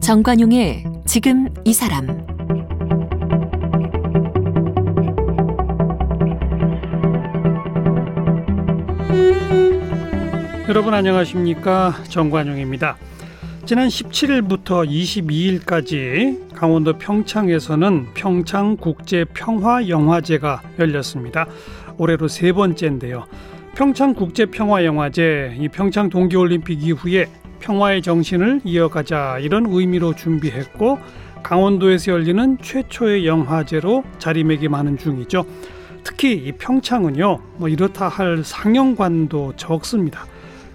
정관용의 지금 이 사람 여러분 안녕하십니까 정관용입니다. 지난 17일부터 22일까지 강원도 평창에서는 평창 국제 평화 영화제가 열렸습니다. 올해로 세 번째인데요. 평창 국제 평화 영화제, 이 평창 동계 올림픽 이후에 평화의 정신을 이어가자 이런 의미로 준비했고 강원도에서 열리는 최초의 영화제로 자리매김하는 중이죠. 특히 이 평창은요, 뭐 이렇다 할 상영관도 적습니다.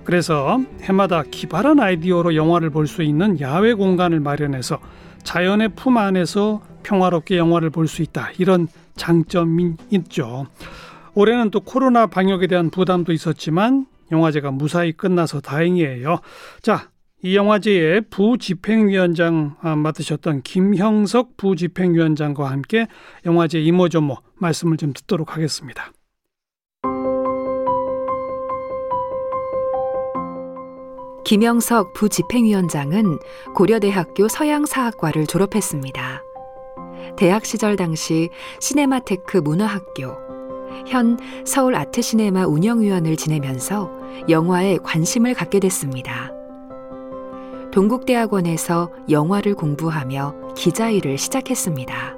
그래서 해마다 기발한 아이디어로 영화를 볼 수 있는 야외 공간을 마련해서 자연의 품 안에서 평화롭게 영화를 볼 수 있다. 이런 장점이 있죠. 올해는 또 코로나 방역에 대한 부담도 있었지만 영화제가 무사히 끝나서 다행이에요. 자, 이 영화제의 부집행위원장 아, 맡으셨던 김형석 부집행위원장과 함께 영화제 이모저모 말씀을 좀 듣도록 하겠습니다. 김영석 부집행위원장은 고려대학교 서양사학과를 졸업했습니다. 대학 시절 당시 시네마테크 문화학교, 현 서울 아트시네마 운영위원을 지내면서 영화에 관심을 갖게 됐습니다. 동국대학원에서 영화를 공부하며 기자 일을 시작했습니다.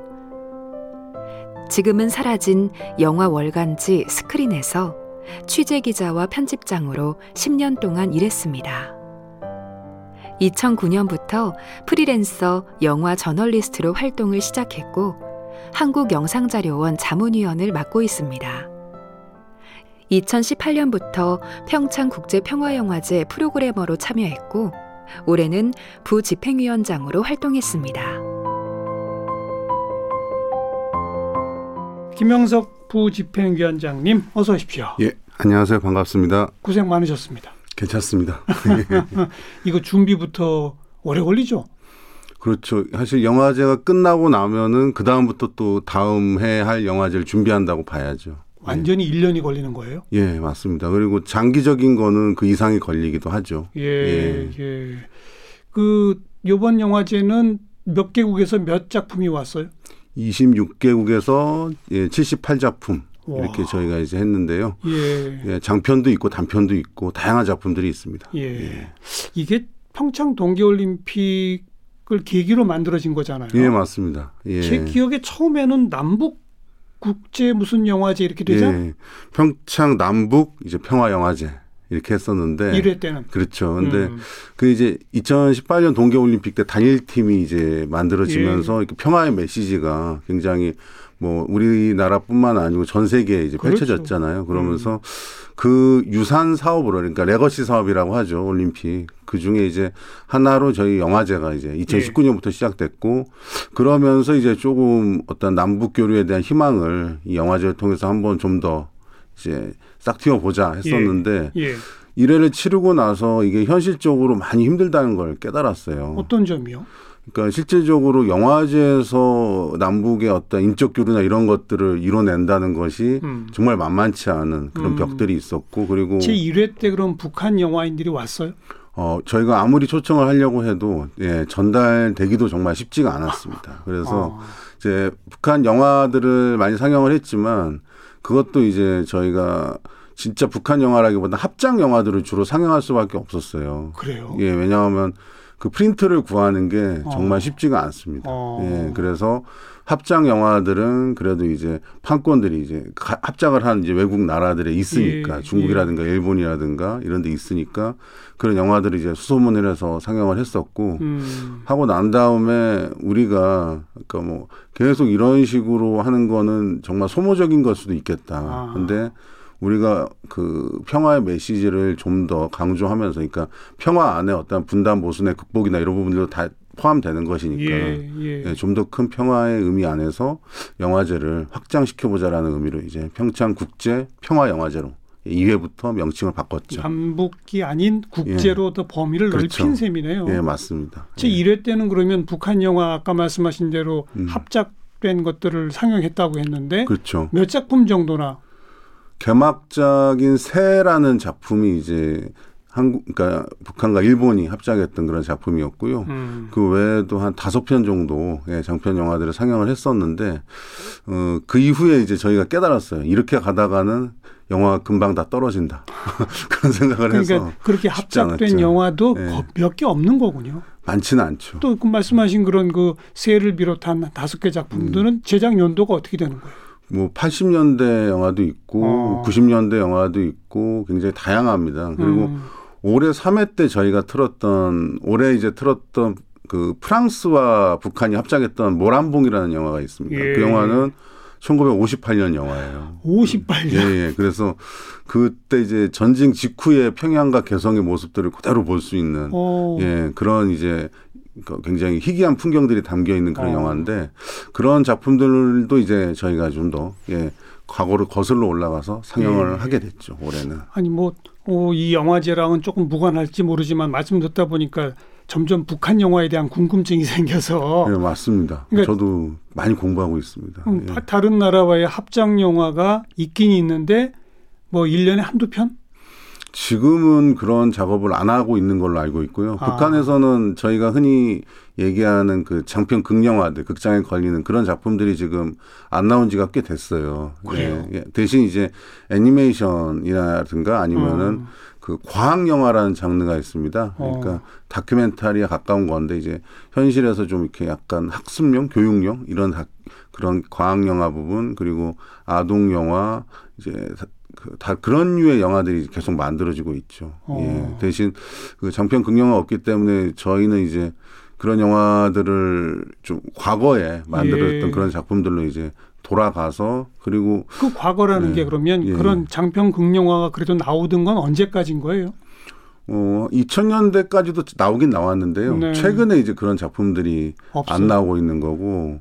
지금은 사라진 영화 월간지 스크린에서 취재 기자와 편집장으로 10년 동안 일했습니다. 2009년부터 프리랜서 영화 저널리스트로 활동을 시작했고 한국영상자료원 자문위원을 맡고 있습니다. 2018년부터 평창국제평화영화제 프로그래머로 참여했고 올해는 부집행위원장으로 활동했습니다. 김영석 부집행위원장님 어서 오십시오. 예, 안녕하세요. 반갑습니다. 고생 많으셨습니다. 괜찮습니다. 이거 준비부터 오래 걸리죠? 그렇죠. 사실 영화제가 끝나고 나면은 그 다음부터 또 다음 해 할 영화제를 준비한다고 봐야죠. 완전히 예. 1년이 걸리는 거예요? 예, 맞습니다. 그리고 장기적인 거는 그 이상이 걸리기도 하죠. 예, 예. 예. 그 요번 영화제는 몇 개국에서 몇 작품이 왔어요? 26개국에서 예, 78작품 이렇게 와. 저희가 이제 했는데요. 예. 예. 장편도 있고 단편도 있고 다양한 작품들이 있습니다. 예. 예. 이게 평창 동계올림픽 을 계기로 만들어진 거잖아요. 예, 맞습니다. 예. 제 기억에 처음에는 남북 국제 무슨 영화제 이렇게 되죠? 예. 평창 남북 이제 평화 영화제 이렇게 했었는데 1회 때는 그렇죠. 근데 음. 그 이제 2018년 동계 올림픽 때 단일 팀이 이제 만들어지면서 예. 평화의 메시지가 굉장히 뭐 우리나라뿐만 아니고 전 세계에 이제 그렇죠. 펼쳐졌잖아요. 그러면서 음. 그 유산 사업으로 그러니까 legacy 사업이라고 하죠 올림픽 그 중에 이제 하나로 저희 영화제가 이제 2019년부터 예. 시작됐고 그러면서 이제 조금 어떤 남북 교류에 대한 희망을 이 영화제를 통해서 한번 좀 더 이제 싹 틔워보자 했었는데 예. 예. 1회를 치르고 나서 이게 현실적으로 많이 힘들다는 걸 깨달았어요. 어떤 점이요? 그러니까 실질적으로 영화제에서 남북의 어떤 인적 교류나 이런 것들을 이뤄낸다는 것이 음. 정말 만만치 않은 그런 음. 벽들이 있었고 그리고 제 1회 때 그럼 북한 영화인들이 왔어요? 어, 저희가 아무리 초청을 하려고 해도 예, 전달되기도 정말 쉽지가 않았습니다. 그래서 어. 이제 북한 영화들을 많이 상영을 했지만 그것도 이제 저희가 진짜 북한 영화라기보다 합작 영화들을 주로 상영할 수밖에 없었어요. 그래요? 예, 왜냐하면 그 프린트를 구하는 게 정말 어. 쉽지가 않습니다. 어. 예, 그래서 합작 영화들은 그래도 이제 판권들이 이제 합작을 한 이제 외국 나라들에 있으니까 예, 중국이라든가 예. 일본이라든가 이런 데 있으니까 그런 영화들을 이제 수소문을 해서 상영을 했었고 음. 하고 난 다음에 우리가 그러니까 뭐 계속 이런 식으로 하는 거는 정말 소모적인 걸 수도 있겠다. 아. 근데 우리가 그 평화의 메시지를 좀 더 강조하면서 그러니까 평화 안에 어떤 분단 모순의 극복이나 이런 부분들도 다 포함되는 것이니까 예, 예. 예, 좀더 큰 평화의 의미 안에서 영화제를 확장시켜 보자라는 의미로 이제 평창 국제 평화 영화제로 2회부터 명칭을 바꿨죠. 남북이 아닌 국제로 예. 더 범위를 그렇죠. 넓힌 셈이네요. 예, 맞습니다. 제 예. 1회 때는 그러면 북한 영화 아까 말씀하신 대로 음. 합작 합작 된 것들을 상영했다고 했는데 그렇죠. 몇 작품 정도나 개막작인 새라는 작품이 이제 한국 그러니까 북한과 일본이 합작했던 그런 작품이었고요. 음. 그 외에도 한 다섯 편 정도 의 장편 영화들을 상영을 했었는데 어, 그 이후에 이제 저희가 깨달았어요. 이렇게 가다가는 영화 금방 다 떨어진다 그런 생각을 그러니까 해서 그렇게 합작된. 영화도 네. 몇개 없는 거군요. 많지는 않죠. 또 그 말씀하신 그런 그 새를 비롯한 다섯 개 작품들은 음. 제작 연도가 어떻게 되는 거예요? 뭐 80년대 영화도 있고 어. 90년대 영화도 있고 굉장히 다양합니다. 그리고 음. 올해 3회 때 저희가 틀었던 올해 이제 틀었던 그 프랑스와 북한이 합작했던 모란봉이라는 영화가 있습니다. 예. 그 영화는 1958년 영화예요. 58년. 예, 예. 그래서 그때 이제 전쟁 직후의 평양과 개성의 모습들을 그대로 볼 수 있는 어. 예, 그런 이제 그 굉장히 희귀한 풍경들이 담겨 있는 그런 어. 영화인데 그런 작품들도 이제 저희가 좀더 예, 과거를 거슬러 올라가서 상영을 예. 하게 됐죠. 올해는. 아니 뭐이 영화제랑은 조금 무관할지 모르지만 말씀 듣다 보니까 점점 북한 영화에 대한 궁금증이 생겨서 예, 맞습니다. 어. 그러니까- 저도 많이 공부하고 있습니다. 음, 예. 다- 다른 나라와의 합작 영화가 있긴 있는데 뭐 1년에 한두 편? 지금은 그런 작업을 안 하고 있는 걸로 알고 있고요. 아. 북한에서는 저희가 흔히 얘기하는 그 장편 극영화들, 극장에 걸리는 그런 작품들이 지금 안 나온 지가 꽤 됐어요. 그래요? 예, 예. 대신 이제 애니메이션이라든가 아니면은 음. 그 과학 영화라는 장르가 있습니다. 어. 그러니까 다큐멘터리에 가까운 건데 이제 현실에서 좀 이렇게 약간 학습용, 교육용 이런 학- 그런 과학 영화 부분 그리고 아동 영화 이제 다- 그, 다 그런 류의 영화들이 계속 만들어지고 있죠. 어. 예. 대신 그 장편 극영화 없기 때문에 저희는 이제 그런 영화들을 좀 과거에 만들었던 예. 그런 작품들로 이제 돌아가서 그리고 그 과거라는 예. 게 그러면 예. 그런 장편 극영화가 그래도 나오던 건 언제까지인 거예요? 어 2000년대까지도 나오긴 나왔는데요. 네. 최근에 이제 그런 작품들이 없어요. 안 나오고 있는 거고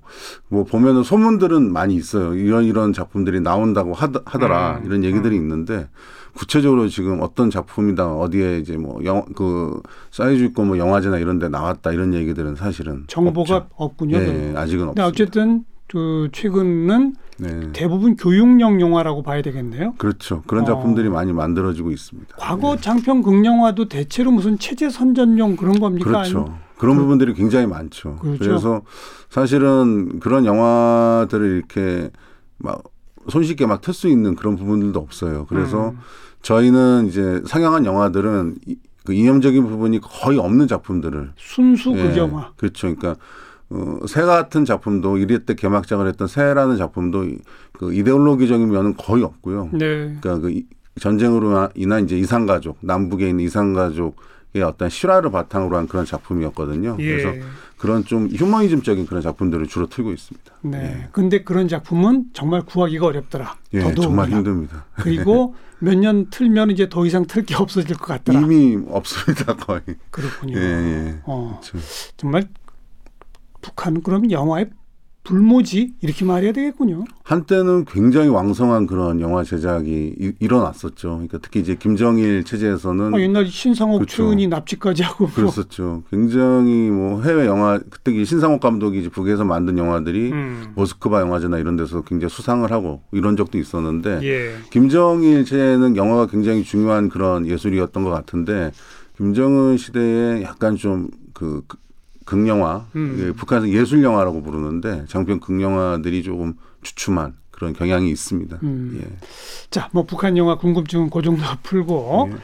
뭐 보면은 소문들은 많이 있어요. 이런 이런 작품들이 나온다고 하더, 하더라 음, 이런 얘기들이 있는데 구체적으로 지금 어떤 작품이다 어디에 이제 뭐 영 그 사이즈 있고 뭐 영화제나 이런 데 나왔다 이런 얘기들은 사실은 정보가 없죠. 없군요. 예, 아직은 없습니다. 어쨌든 그 최근은 네. 대부분 교육용 영화라고 봐야 되겠네요. 그렇죠. 그런 어. 작품들이 많이 만들어지고 있습니다. 과거 장편 극영화도 대체로 무슨 체제 선전용 그런 겁니까? 그렇죠. 아니면- 그런 부분들이 굉장히 많죠. 그렇죠. 그래서 사실은 그런 영화들을 이렇게 막 손쉽게 막 틀 수 있는 그런 부분들도 없어요. 그래서 음. 저희는 이제 상영한 영화들은 이, 그 이념적인 부분이 거의 없는 작품들을 순수 예, 극영화. 그렇죠. 그러니까 어, 새 같은 작품도 이래 때 개막작을 했던 새라는 작품도 이- 그 이데올로기적인 면은 거의 없고요. 네. 그러니까 그 이- 전쟁으로 인한 이제 이산가족 남북에 있는 이산가족의 어떤 실화를 바탕으로 한 그런 작품이었거든요. 예. 그래서 그런 좀 휴머니즘적인 그런 작품들을 주로 틀고 있습니다. 네. 근데 그런 작품은 정말 구하기가 어렵더라. 예. 정말 힘듭니다. 그리고 몇 년 틀면 이제 더 이상 틀 게 없어질 것 같더라. 이미 없습니다 거의. 그렇군요. 예, 예. 어, 그렇죠. 정말 북한은 그럼 영화의 불모지 이렇게 말해야 되겠군요. 한때는 굉장히 왕성한 그런 영화 제작이 이- 일어났었죠. 그러니까 특히 이제 김정일 체제에서는 아, 옛날 신상옥 그렇죠. 최은이 납치까지 하고 뭐. 그랬었죠. 굉장히 뭐 해외 영화 그때 이 신상옥 감독이 이제 북에서 만든 영화들이 음. 모스크바 영화제나 이런 데서 굉장히 수상을 하고 이런 적도 있었는데 예. 김정일 체제는 영화가 굉장히 중요한 그런 예술이었던 것 같은데 김정은 시대에 약간 좀그 극영화 음. 이게 북한에서 예술 영화라고 부르는데 장편 극영화들이 조금 주춤한 그런 경향이 있습니다. 음. 예. 자, 뭐 북한 영화 궁금증은 그 정도 풀고 예.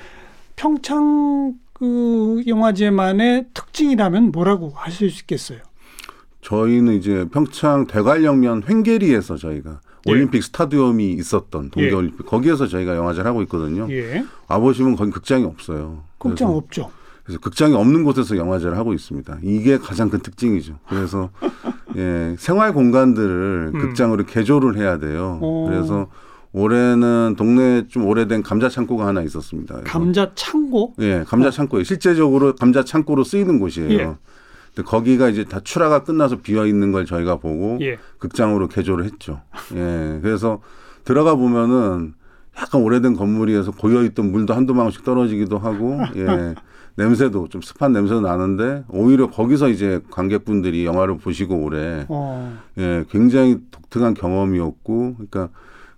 평창 그 영화제만의 특징이라면 뭐라고 하실 수 있겠어요? 저희는 이제 평창 대관령면 횡계리에서 저희가 예. 올림픽 스타디움이 있었던 예. 동계올림픽 거기에서 저희가 영화제를 하고 있거든요. 예. 와보시면 거기 극장이 없어요. 극장 없죠. 그래서 극장이 없는 곳에서 영화제를 하고 있습니다. 이게 가장 큰 특징이죠. 그래서 예, 생활 공간들을 음. 극장으로 개조를 해야 돼요. 오. 그래서 올해는 동네에 좀 오래된 감자 창고가 하나 있었습니다. 그래서 감자 창고. 예, 감자 창고에 실제적으로 감자 창고로 쓰이는 곳이에요. 예. 근데 거기가 이제 다 출하가 끝나서 비어 있는 걸 저희가 보고 예. 극장으로 개조를 했죠. 예, 그래서 들어가 보면은 약간 오래된 건물이어서 고여 있던 물도 한두 방울씩 떨어지기도 하고, 예. 냄새도 좀 습한 냄새도 나는데 오히려 거기서 이제 관객분들이 영화를 보시고 오래 어. 예, 굉장히 독특한 경험이었고 그러니까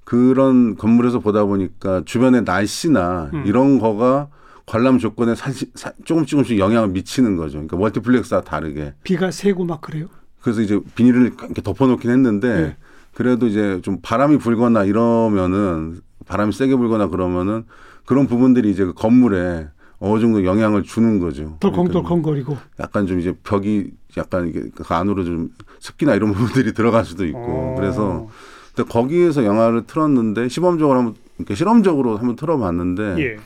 그런 건물에서 보다 보니까 주변의 날씨나 음. 이런 거가 관람 조건에 사실 사- 조금 조금씩 영향을 미치는 거죠. 그러니까 멀티플렉스와 다르게. 비가 새고 막 그래요. 그래서 이제 비닐을 이렇게 덮어놓긴 했는데 네. 그래도 이제 좀 바람이 불거나 이러면은 바람이 세게 불거나 그러면은 그런 부분들이 이제 그 건물에 어느 정도 영향을 주는 거죠. 그러니까 덜컹덜컹거리고. 약간 좀 이제 벽이 약간 이게 그 안으로 좀 습기나 이런 부분들이 들어갈 수도 있고 어. 그래서 근데 거기에서 영화를 틀었는데 시범적으로 한번 이렇게 실험적으로 한번 틀어봤는데 예.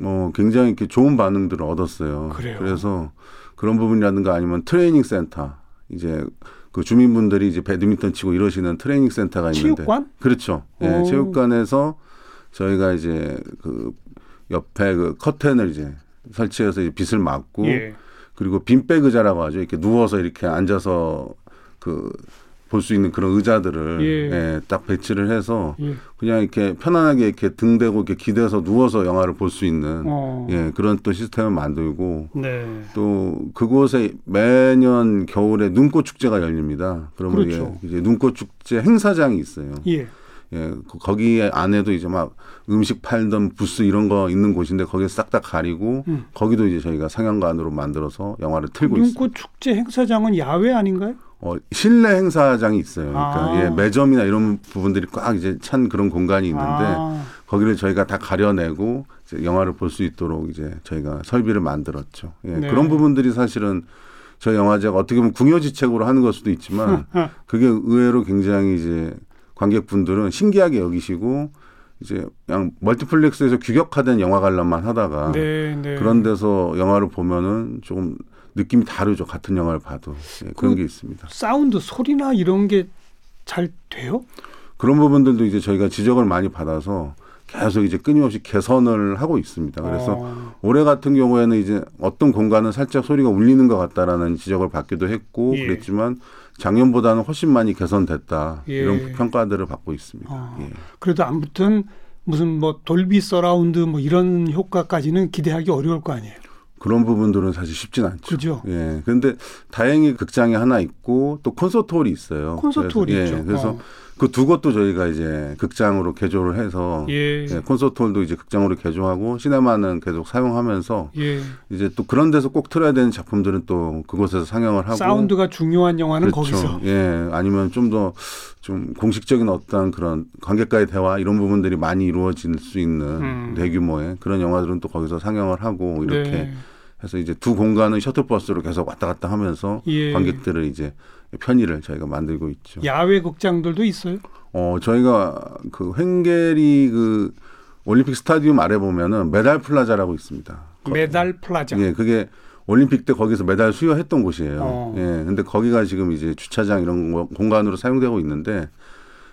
어 굉장히 이렇게 좋은 반응들을 얻었어요. 그래요? 그래서 그런 부분이라든가 아니면 트레이닝 센터 이제 그 주민분들이 이제 배드민턴 치고 이러시는 트레이닝 센터가 있는데 체육관? 그렇죠. 예, 오. 체육관에서 저희가 이제 그 옆에 그 커튼을 이제 설치해서 이제 빛을 막고 예. 그리고 bean bag 의자라고 하죠. 이렇게 누워서 이렇게 앉아서 그 볼 수 있는 그런 의자들을 예. 예, 딱 배치를 해서 예. 그냥 이렇게 편안하게 이렇게 등 대고 이렇게 기대서 누워서 영화를 볼 수 있는 어. 예, 그런 또 시스템을 만들고 네. 또 그곳에 매년 겨울에 눈꽃 축제가 열립니다. 그러면 그렇죠. 예, 이제 눈꽃 축제 행사장이 있어요. 예. 예, 그- 거기 안에도 이제 막 음식 팔던 부스 이런 거 있는 곳인데 거기에 싹다 가리고 음. 거기도 이제 저희가 상영관으로 만들어서 영화를 틀고 있습니다. 눈꽃 축제 행사장은 야외 아닌가요? 어, 실내 행사장이 있어요. 그러니까 아. 예, 매점이나 이런 부분들이 꽉 이제 찬 그런 공간이 있는데 아, 거기를 저희가 다 가려내고 이제 영화를 볼 수 있도록 이제 저희가 설비를 만들었죠. 예, 네. 그런 부분들이 사실은 저희 영화제가 어떻게 보면 궁여지책으로 하는 걸 수도 있지만 그게 의외로 굉장히 이제 관객분들은 신기하게 여기시고 이제 그냥 멀티플렉스에서 규격화된 영화 관람만 하다가 네, 네. 그런 데서 영화를 보면은 조금 느낌이 다르죠. 같은 영화를 봐도 예, 그런 그- 게 있습니다. 사운드 소리나 이런 게 잘 돼요? 그런 부분들도 이제 저희가 지적을 많이 받아서 계속 이제 끊임없이 개선을 하고 있습니다. 그래서 어, 올해 같은 경우에는 이제 어떤 공간은 살짝 소리가 울리는 것 같다라는 지적을 받기도 했고 예. 그랬지만 작년보다는 훨씬 많이 개선됐다 예. 이런 평가들을 받고 있습니다. 어. 예. 그래도 아무튼 무슨 뭐 Dolby surround 뭐 이런 효과까지는 기대하기 어려울 거 아니에요. 그런 부분들은 사실 쉽진 않죠. 그죠? 예. 그런데 다행히 극장이 하나 있고 또 콘서트 홀이 있어요. 콘서트 홀이 그래서, 있죠. 예. 그래서 어. 그 두 곳도 저희가 이제 극장으로 개조를 해서 예. 예, 콘서트 홀도 이제 극장으로 개조하고 시네마는 계속 사용하면서 예. 이제 또 그런 데서 꼭 틀어야 되는 작품들은 또 그곳에서 상영을 하고 사운드가 중요한 영화는 그렇죠. 거기서. 예, 아니면 좀 더좀 공식적인 어떤 그런 관객과의 대화 이런 부분들이 많이 이루어질 수 있는 음. 대규모의 그런 영화들은 또 거기서 상영을 하고 이렇게 네. 해서 이제 두 공간을 셔틀버스로 계속 왔다 갔다 하면서 예. 관객들을 이제 편의를 저희가 만들고 있죠. 야외 극장들도 있어요. 어, 저희가 그 횡게리 그 올림픽 스타디움 아래 보면은 메달 플라자라고 있습니다. 거- 메달 플라자. 예, 그게 올림픽 때 거기서 메달 수여했던 곳이에요. 어. 예, 근데 거기가 지금 이제 주차장 이런 거- 공간으로 사용되고 있는데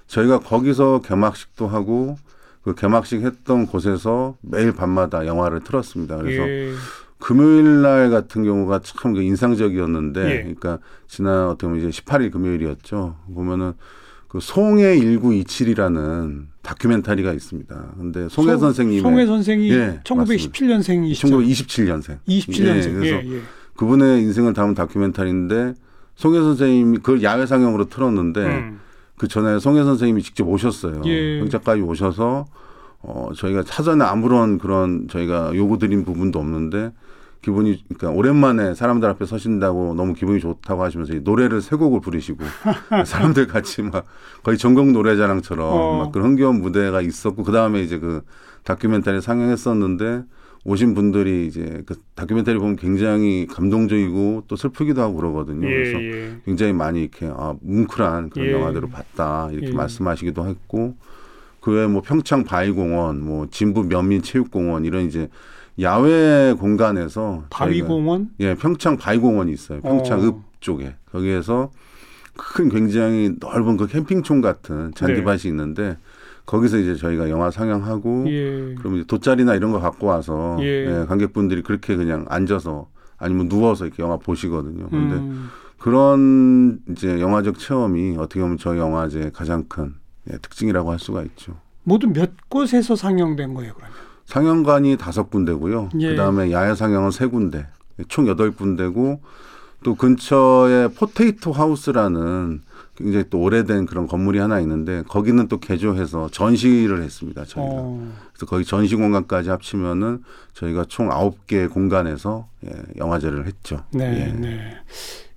저희가 거기서 개막식도 하고 그 개막식 했던 곳에서 매일 밤마다 영화를 틀었습니다. 그래서 예. 금요일 날 같은 경우가 참그 인상적이었는데, 예. 그러니까 지난 어떻게 보면 이제 18일 금요일이었죠. 보면은 그 송해 1927이라는 다큐멘터리가 있습니다. 근데 송해 송- 선생님의 송해 선생이 예, 1917년생이시죠. 1927년생. 27년생. 예, 그래서 예, 예. 그분의 인생을 담은 다큐멘터리인데 송혜 선생님이 그걸 야외 상영으로 틀었는데 음. 그 전에 송혜 선생님이 직접 오셨어요. 예. 평작가에 오셔서 어 저희가 사전에 아무런 그런 저희가 요구 드린 부분도 없는데 기분이 그러니까 오랜만에 사람들 앞에 서신다고 너무 기분이 좋다고 하시면서 이 노래를 세 곡을 부르시고 사람들 같이 막 거의 전국 노래자랑처럼 어. 막 그런 흥겨운 무대가 있었고 그 다음에 이제 그 다큐멘터리 상영했었는데 오신 분들이 이제 그 다큐멘터리 보면 굉장히 감동적이고 또 슬프기도 하고 그러거든요. 그래서 예, 예. 굉장히 많이 이렇게 아, 뭉클한 그런 예. 영화들을 봤다 이렇게 예. 말씀하시기도 했고 그 외에 뭐 평창 바위공원, 뭐 진부 면민체육공원 이런 이제 야외 공간에서 바위공원. 예 평창 바위공원이 있어요. 평창 어. 읍 쪽에 거기에서 큰 굉장히 넓은 그 캠핑촌 같은 잔디밭이 있는데 거기서 이제 저희가 영화 상영하고 예. 그럼 이제 돗자리나 이런 거 갖고 와서 예. 예, 관객분들이 그렇게 그냥 앉아서 아니면 누워서 이렇게 영화 보시거든요. 근데 음. 그런 이제 영화적 체험이 어떻게 보면 저희 영화제의 가장 큰 예, 특징이라고 할 수가 있죠. 모두 몇 곳에서 상영된 거예요, 그러면? 상영관이 다섯 군데고요. 예. 그다음에 야외 상영은 세 군데. 총 여덟 군데고 또 근처에 포테이토 하우스라는 굉장히 또 오래된 그런 건물이 하나 있는데 거기는 또 개조해서 전시를 했습니다. 저희가. 어. 그래서 거기 전시 공간까지 합치면은 저희가 총 아홉 개 공간에서 예, 영화제를 했죠. 네, 예. 네.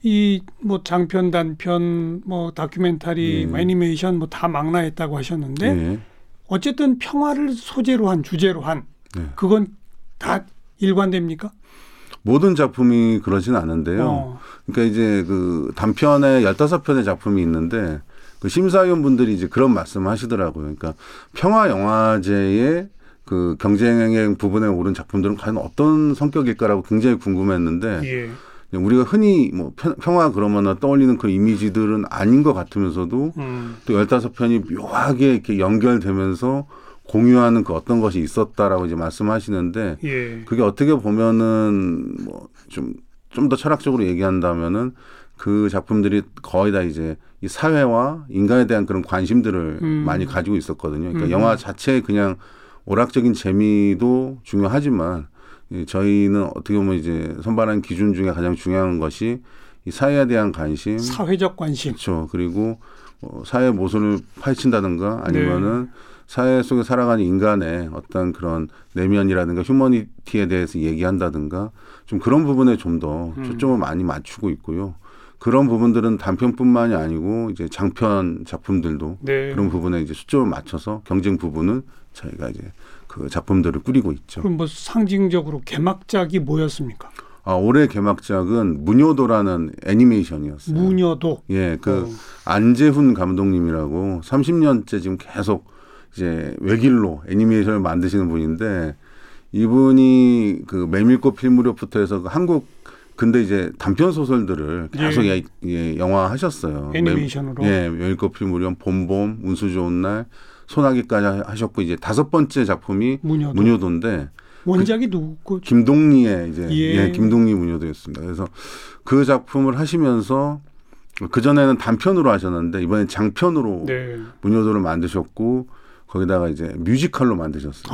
이 뭐 장편, 단편, 뭐 다큐멘터리, 예. 뭐 애니메이션 뭐 다 망라했다고 하셨는데 예. 어쨌든 평화를 소재로 한 주제로 한 네. 그건 다 일관됩니까? 모든 작품이 그러진 않은데요. 어. 그러니까 이제 그 단편에 15편의 작품이 있는데 그 심사위원 분들이 이제 그런 말씀 하시더라고요. 그러니까 평화 영화제의 그 경쟁의 부분에 오른 작품들은 과연 어떤 성격일까라고 굉장히 궁금했는데 예. 우리가 흔히 뭐 평- 평화 그러면 떠올리는 그 이미지들은 아닌 것 같으면서도 음. 또 15편이 묘하게 이렇게 연결되면서 공유하는 그 어떤 것이 있었다라고 이제 말씀하시는데 예. 그게 어떻게 보면은 뭐 좀 좀 더 철학적으로 얘기한다면은 그 작품들이 거의 다 이제 이 사회와 인간에 대한 그런 관심들을 음. 많이 가지고 있었거든요. 그러니까 음. 영화 자체의 그냥 오락적인 재미도 중요하지만 이 저희는 어떻게 보면 이제 선발한 기준 중에 가장 중요한 것이 이 사회에 대한 관심, 사회적 관심. 그렇죠. 그리고 뭐 사회 모순을 파헤친다든가 아니면은 네. 사회 속에 살아가는 인간의 어떤 그런 내면이라든가 휴머니티에 대해서 얘기한다든가 좀 그런 부분에 좀더 음. 초점을 많이 맞추고 있고요. 그런 부분들은 단편뿐만이 아니고 이제 장편 작품들도 네. 그런 부분에 이제 초점을 맞춰서 경쟁 부분은 저희가 이제 그 작품들을 꾸리고 있죠. 그럼 뭐 상징적으로 개막작이 뭐였습니까? 아, 올해 개막작은 무녀도라는 애니메이션이었어요. 무녀도. 예, 그 어. 안재훈 감독님이라고 30년째 지금 계속 이제 외길로 애니메이션을 만드시는 분인데 이분이 그 메밀꽃 필무렵부터 해서 그 한국 근데 이제 단편 소설들을 계속 예. 예. 예, 영화 하셨어요. 애니메이션으로. 예, 메밀꽃 필무렵, 봄봄, 운수 좋은 날, 소나기까지 하셨고 이제 다섯 번째 작품이 무녀도. 무녀도인데 원작이 누구? 김동리의 이제 예. 예. 김동리 무녀도였습니다. 그래서 그 작품을 하시면서 그 전에는 단편으로 하셨는데 이번엔 장편으로 네. 무녀도를 만드셨고 거기다가 이제 뮤지컬로 만드셨어요.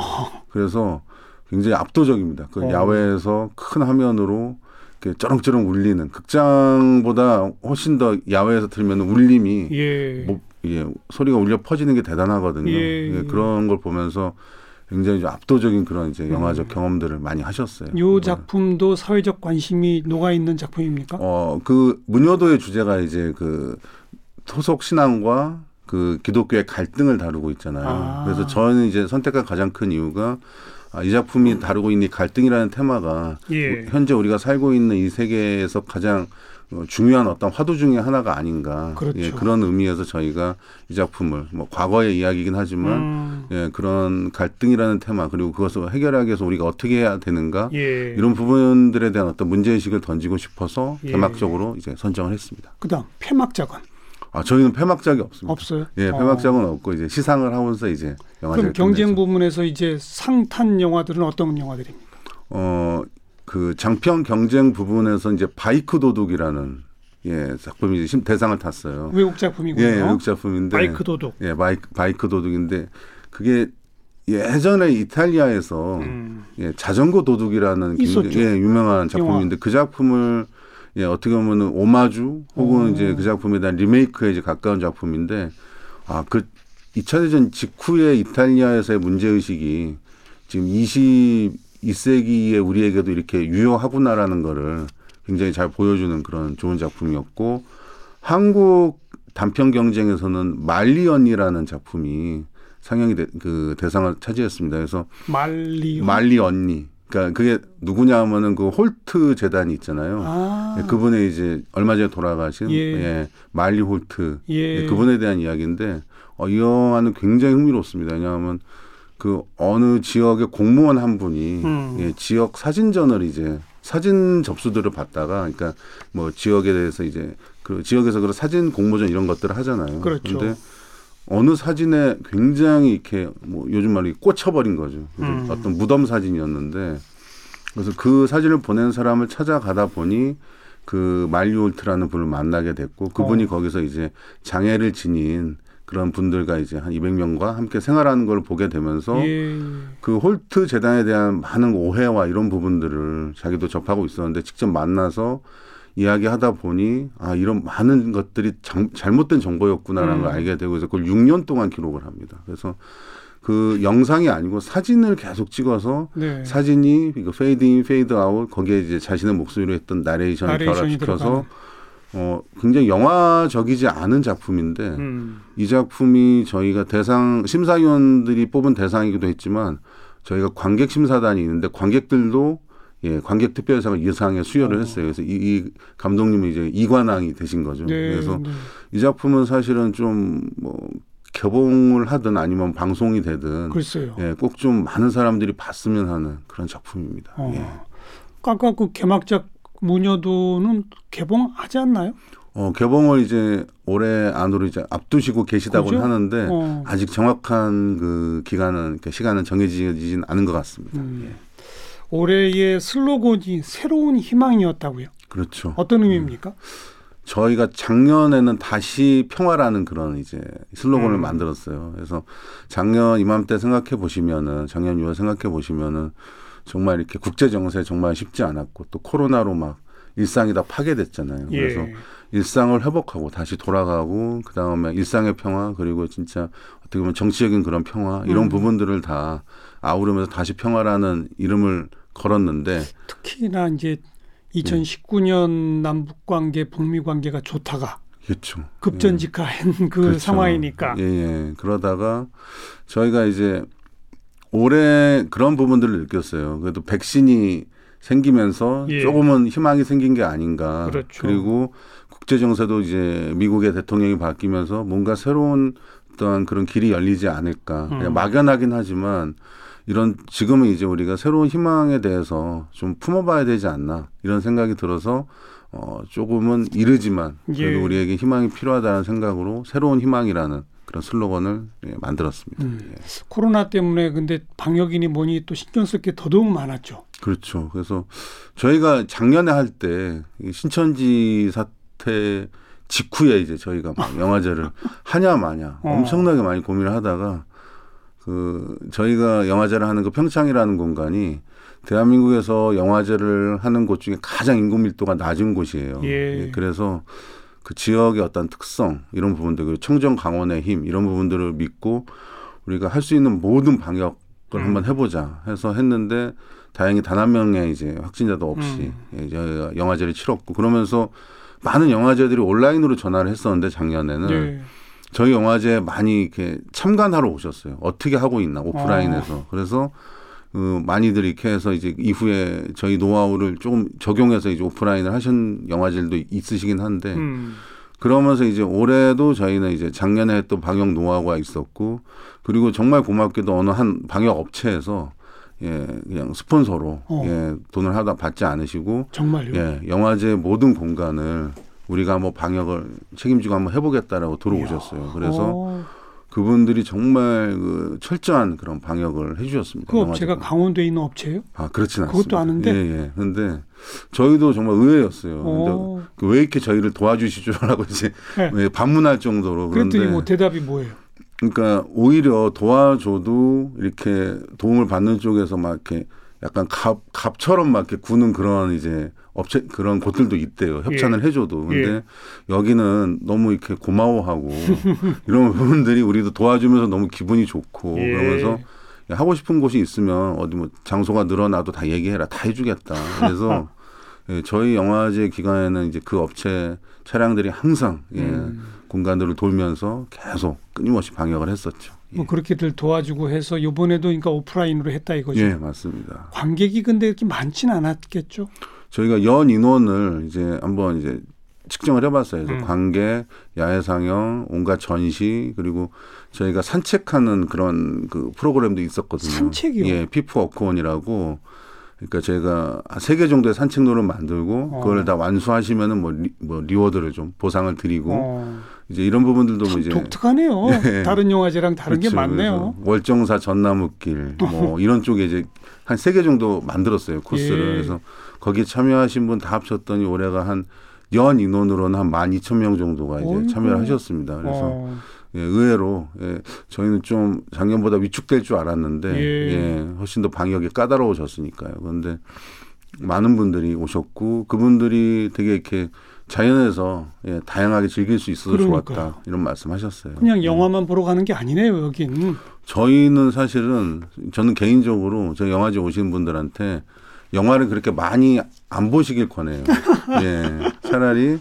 그래서 굉장히 압도적입니다. 그 어. 야외에서 큰 화면으로 이렇게 쩌렁쩌렁 울리는 극장보다 훨씬 더 야외에서 들으면 울림이 예. 뭐, 예, 소리가 울려 퍼지는 게 대단하거든요. 예. 예, 그런 걸 보면서 굉장히 좀 압도적인 그런 이제 영화적 경험들을 많이 하셨어요. 음. 요 이번에. 작품도 사회적 관심이 녹아 있는 작품입니까? 어, 그 문효도의 주제가 이제 그 토속 신앙과 그 기독교의 갈등을 다루고 있잖아요. 아. 그래서 저는 이제 선택한 가장 큰 이유가 아, 이 작품이 다루고 있는 이 갈등이라는 테마가 예. 현재 우리가 살고 있는 이 세계에서 가장 어, 중요한 어떤 화두 중의 하나가 아닌가. 그렇죠. 예, 그런 의미에서 저희가 이 작품을 뭐 과거의 이야기이긴 하지만 음, 예, 그런 갈등이라는 테마 그리고 그것을 해결하기 위해서 우리가 어떻게 해야 되는가 예. 이런 부분들에 대한 어떤 문제 의식을 던지고 싶어서 예. 개막적으로 이제 선정을 했습니다. 그다음 폐막작은 아, 저희는 폐막작이 없습니다. 없어요. 예, 어. 폐막작은 없고 이제 시상을 하면서 이제 영화제를 그럼 경쟁. 부문에서 이제 상탄 영화들은 어떤 영화들입니까? 어, 그 장편 경쟁 부분에서 이제 바이크 도둑이라는 예, 작품이 심- 대상을 탔어요. 외국 작품이고요. 예, 외국 작품인데 바이크 도둑. 예, 바이크, 바이크 도둑인데 그게 예전에 이탈리아에서 음. 예, 자전거 도둑이라는 있었죠. 굉장히 예, 유명한 작품인데 그 작품을 예, 어떻게 보면 은 오마주 혹은 오. 이제 그 작품에 대한 리메이크에 이제 가까운 작품인데 아, 그 2차 대전 직후의 이탈리아에서의 문제 의식이 지금 22세기에 우리에게도 이렇게 유효하구나라는 거를 굉장히 잘 보여주는 그런 좋은 작품이었고 한국 단편 경쟁에서는 말리 언니라는 작품이 상영이 되, 그 대상을 차지했습니다. 그래서 말리. 말리 언니. 그러니까 그게 누구냐 하면은 그 홀트 재단이 있잖아요. 아. 예, 그분의 이제 얼마 전에 돌아가신 예. 예, 말리 홀트 예. 예, 그분에 대한 이야기인데 어, 이 영화는 굉장히 흥미롭습니다. 왜냐하면 그 어느 지역의 공무원 한 분이 음. 예, 지역 사진전을 이제 사진 접수들을 받다가 그러니까 뭐 지역에 대해서 이제 그 지역에서 그런 사진 공모전 이런 것들을 하잖아요. 그렇죠. 근데 어느 사진에 굉장히 이렇게 뭐 요즘 말로 꽂혀버린 거죠. 음. 어떤 무덤 사진이었는데 그래서 그 사진을 보낸 사람을 찾아가다 보니 그 말리올트라는 분을 만나게 됐고 그분이 어. 거기서 이제 장애를 지닌 그런 분들과 이제 한 200명과 함께 생활하는 걸 보게 되면서 예. 그 홀트 재단에 대한 많은 오해와 이런 부분들을 자기도 접하고 있었는데 직접 만나서 이야기하다 보니 아 이런 많은 것들이 장, 잘못된 정보였구나라는 음. 걸 알게 되고 그래서 그걸 6년 동안 기록을 합니다. 그래서 그 영상이 아니고 사진을 계속 찍어서 네. 사진이 이거 페이드 인 페이드 아웃 거기에 이제 자신의 목소리로 했던 나레이션을 결합시켜서 들어가는. 어 굉장히 영화적이지 않은 작품인데 음. 이 작품이 저희가 대상 심사위원들이 뽑은 대상이기도 했지만 저희가 관객 심사단이 있는데 관객들도 예 관객 특별상을 이상에 수여를 어. 했어요. 그래서 이, 이 감독님은 이제 이관왕이 되신 거죠. 네. 그래서 네. 이 작품은 사실은 좀뭐 개봉을 하든 아니면 방송이 되든 글쎄요. 예, 꼭 좀 많은 사람들이 봤으면 하는 그런 작품입니다. 어. 예. 아까 그 개막작 무녀도는 개봉하지 않나요? 어, 개봉을 이제 올해 안으로 이제 앞두시고 계시다고는 그죠? 하는데 어. 아직 정확한 그 기간은 그러니까 시간은 정해지진 않은 것 같습니다. 음. 올해의 슬로건이 새로운 희망이었다고요. 그렇죠. 어떤 의미입니까? 저희가 작년에는 다시 평화라는 그런 이제 슬로건을 음. 만들었어요. 그래서 작년 이맘때 생각해 보시면은 작년 6월 생각해 보시면은 정말 이렇게 국제 정세 정말 쉽지 않았고 또 코로나로 막 일상이 다 파괴됐잖아요. 예. 그래서 일상을 회복하고 다시 돌아가고 그 다음에 일상의 평화 그리고 진짜 어떻게 보면 정치적인 그런 평화 이런 음. 부분들을 다 아우르면서 다시 평화라는 이름을 걸었는데 특히나 이제 2019년 남북 관계, 북미 관계가 좋다가 그렇죠. 급전직하한 그 그렇죠. 상황이니까. 예, 예. 그러다가 저희가 이제 올해 그런 부분들을 느꼈어요. 그래도 백신이 생기면서 예. 조금은 희망이 생긴 게 아닌가. 그렇죠. 리고 국제 정세도 이제 미국의 대통령이 바뀌면서 뭔가 새로운 어떤 그런 길이 열리지 않을까. 그냥 음. 막연하긴 하지만 이런 지금은 이제 우리가 새로운 희망에 대해서 좀 품어봐야 되지 않나 이런 생각이 들어서 어 조금은 이르지만 그래도 예. 우리에게 희망이 필요하다는 생각으로 새로운 희망이라는 그런 슬로건을 예, 만들었습니다. 음. 예. 코로나 때문에 근데 방역이니 뭐니 또 신경 쓸 게 더더욱 많았죠. 그렇죠. 그래서 저희가 작년에 할 때 신천지 사태 직후에 이제 저희가 막 영화제를 하냐 마냐 어. 엄청나게 많이 고민을 하다가 그 저희가 영화제를 하는 그 평창이라는 공간이 대한민국에서 영화제를 하는 곳 중에 가장 인구 밀도가 낮은 곳이에요. 예. 그래서 그 지역의 어떤 특성 이런 부분들 그리고 청정 강원의 힘 이런 부분들을 믿고 우리가 할 수 있는 모든 방역을 음. 한번 해보자 해서 했는데 다행히 단 한 명의 이제 확진자도 없이 음. 예, 저희가 영화제를 치렀고 그러면서 많은 영화제들이 온라인으로 전화를 했었는데 작년에는 네. 저희 영화제에 많이 이렇게 참관하러 오셨어요. 어떻게 하고 있나 오프라인에서. 그래서 그 많이들 이렇게 해서 이제 이후에 저희 노하우를 조금 적용해서 이제 오프라인을 하신 영화제들도 있으시긴 한데 음. 그러면서 이제 올해도 저희는 이제 작년에 했던 방역 노하우가 있었고 그리고 정말 고맙게도 어느 한 방역 업체에서 예 그냥 스폰서로 어. 예 돈을 하다 받지 않으시고 정말요. 예 영화제 모든 공간을 우리가 한번 방역을 책임지고 한번 해보겠다라고 들어오셨어요. 그래서 어, 그분들이 정말 그 철저한 그런 방역을 해주셨습니다. 그 업체가 영화제가. 강원도에 있는 업체예요? 아 그렇진 않습니다. 그것도 아는데? 예, 예. 근데 저희도 정말 의외였어요. 어. 근데 그왜 이렇게 저희를 도와주시죠라고 이제 네. 예, 반문할 정도로 그런데 그랬더니 뭐 대답이 뭐예요? 그러니까 오히려 도와줘도 이렇게 도움을 받는 쪽에서 막 이렇게 약간 갑 갑처럼 막 이렇게 구는 그런 이제 업체 그런 곳들도 있대요. 협찬을 해줘도. 근데 예. 여기는 너무 이렇게 고마워하고 이런 부분들이 우리도 도와주면서 너무 기분이 좋고 예. 그러면서 야, 하고 싶은 곳이 있으면 어디 뭐 장소가 늘어나도 다 얘기해라. 다 해주겠다. 그래서 예, 저희 영화제 기간에는 이제 그 업체 차량들이 항상 예, 음. 공간들을 돌면서 계속 끊임없이 방역을 했었죠. 예. 뭐 그렇게들 도와주고 해서 이번에도 그러니까 오프라인으로 했다 이거죠. 예, 맞습니다. 관객이 근데 이렇게 많지는 않았겠죠. 저희가 연 인원을 이제 한번 이제 측정을 해봤어요. 그래서 음. 관계, 야외 상영, 온갖 전시 그리고 저희가 산책하는 그런 그 프로그램도 있었거든요. 산책이요? 예, 피프 walk on이라고. 그러니까 저희가 세 개 정도의 산책로를 만들고 어. 그걸 다 완수하시면은 뭐, 리, 뭐 reward를 좀 보상을 드리고 어, 이제 이런 부분들도 뭐참 이제 독특하네요. 예. 다른 영화제랑 다른 게 그렇죠. 많네요. 그래서 월정사 전나무길 뭐 이런 쪽에 이제 한 세 개 정도 만들었어요 코스를 예. 그래서 거기에 참여하신 분 다 합쳤더니 올해가 한 연 인원으로는 한 만 이천 명 정도가 이제 어이구. 참여를 하셨습니다. 그래서 어, 예, 의외로 예, 저희는 좀 작년보다 위축될 줄 알았는데 예. 예, 훨씬 더 방역이 까다로워졌으니까요. 그런데 많은 분들이 오셨고 그분들이 되게 이렇게 자연에서 예, 다양하게 즐길 수 있어서 그러니까요. 좋았다 이런 말씀하셨어요. 그냥 영화만 보러 가는 게 아니네요, 여긴. 저희는 사실은 저는 개인적으로 저 영화제 오시는 분들한테 영화를 그렇게 많이 안 보시길 권해요. 예, 차라리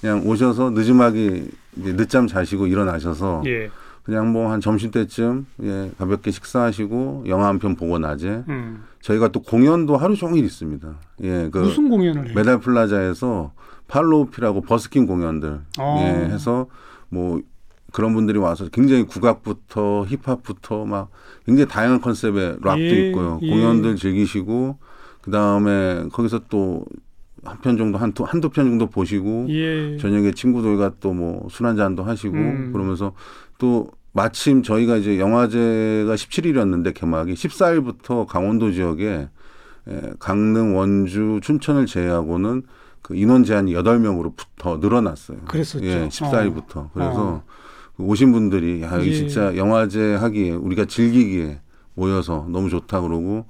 그냥 오셔서 느지막하게 늦잠 자시고 일어나셔서 예. 그냥 뭐 한 점심 때쯤 예, 가볍게 식사하시고 영화 한 편 보고 낮에 음. 저희가 또 공연도 하루 종일 있습니다. 예, 그 무슨 공연을 해요? 메달 플라자에서 팔로우피라고 버스킹 공연들 어. 예, 해서 뭐 그런 분들이 와서 굉장히 국악부터 힙합부터 막 굉장히 다양한 컨셉의 락도 예, 있고요. 예. 공연들 즐기시고 그 다음에 거기서 또 한 편 정도 한두 한두 편 정도 보시고 예. 저녁에 친구들과 또 뭐 술 한 잔도 하시고 음. 그러면서 또 마침 저희가 이제 영화제가 17일이었는데 개막이 14일부터 강원도 지역에 에, 강릉, 원주, 춘천을 제외하고는 그 인원 제한이 8명으로 더 늘어났어요. 그랬었죠. 예, 14일부터. 그래서 어. 그 오신 분들이 야, 여기 예. 진짜 영화제 하기에 우리가 즐기기에 모여서 너무 좋다 그러고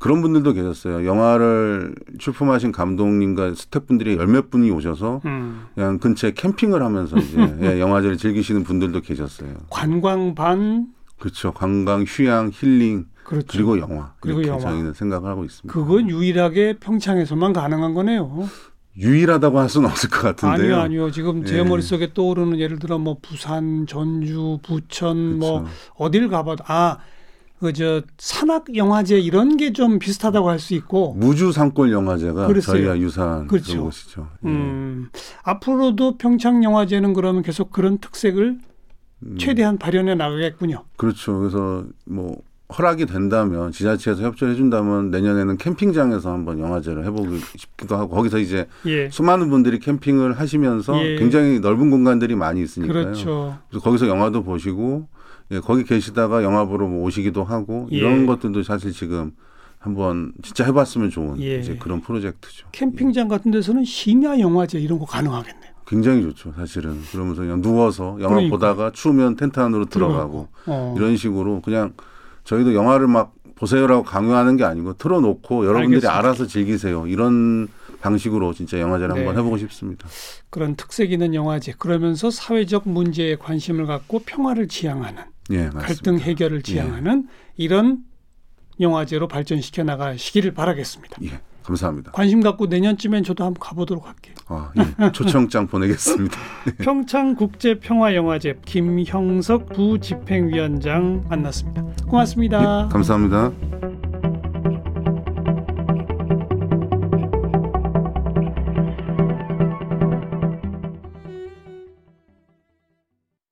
그런 분들도 계셨어요. 영화를 출품하신 감독님과 스태프분들이 열몇 분이 오셔서 음. 그냥 근처에 캠핑을 하면서 이제 예, 영화제를 즐기시는 분들도 계셨어요. 관광 반 그렇죠. 관광, 휴양, 힐링 그렇죠. 그리고 영화 그리고 이렇게 영화. 저희는 생각을 하고 있습니다. 그건 유일하게 평창에서만 가능한 거네요. 유일하다고 할 수는 없을 것 같은데요. 아니요, 아니요. 지금 제 예. 머릿속에 떠오르는 예를 들어 뭐 부산, 전주, 부천 뭐 그렇죠. 어딜 가봐도 아, 그저 산악 영화제 이런 게 좀 비슷하다고 할 수 있고 무주 산골 영화제가 그랬어요. 저희가 유사한 그렇죠. 곳이죠. 예. 음, 앞으로도 평창 영화제는 그러면 계속 그런 특색을 음, 최대한 발현해 나가겠군요. 그렇죠. 그래서 뭐 허락이 된다면 지자체에서 협조를 해준다면 내년에는 캠핑장에서 한번 영화제를 해보고 싶기도 하고 거기서 이제 예. 수많은 분들이 캠핑을 하시면서 예. 굉장히 넓은 공간들이 많이 있으니까요. 그렇죠. 그래서 거기서 영화도 보시고 예, 거기 계시다가 영화 보러 뭐 오시기도 하고 예. 이런 것들도 사실 지금 한번 진짜 해봤으면 좋은 예. 이제 그런 프로젝트죠. 캠핑장 같은 데서는 심야 영화제 이런 거 가능하겠네요. 굉장히 좋죠, 사실은. 그러면서 그냥 누워서 영화 그러니까. 보다가 추우면 텐트 안으로 들어가고 어. 이런 식으로 그냥 저희도 영화를 막 보세요라고 강요하는 게 아니고 틀어놓고 여러분들이 알겠습니다. 알아서 즐기세요. 이런 방식으로 진짜 영화제를 네. 한번 해보고 싶습니다. 그런 특색 있는 영화제 그러면서 사회적 문제에 관심을 갖고 평화를 지향하는 예. 갈등 해결을 지향하는 이런 영화제로 발전시켜 나가시기를 바라겠습니다. 예, 감사합니다. 관심 갖고 내년쯤엔 저도 한번 가보도록 할게요. 아, 예, 초청장 보내겠습니다. 평창 국제 평화 영화제 김형석 부집행위원장 만났습니다. 고맙습니다. 예, 감사합니다.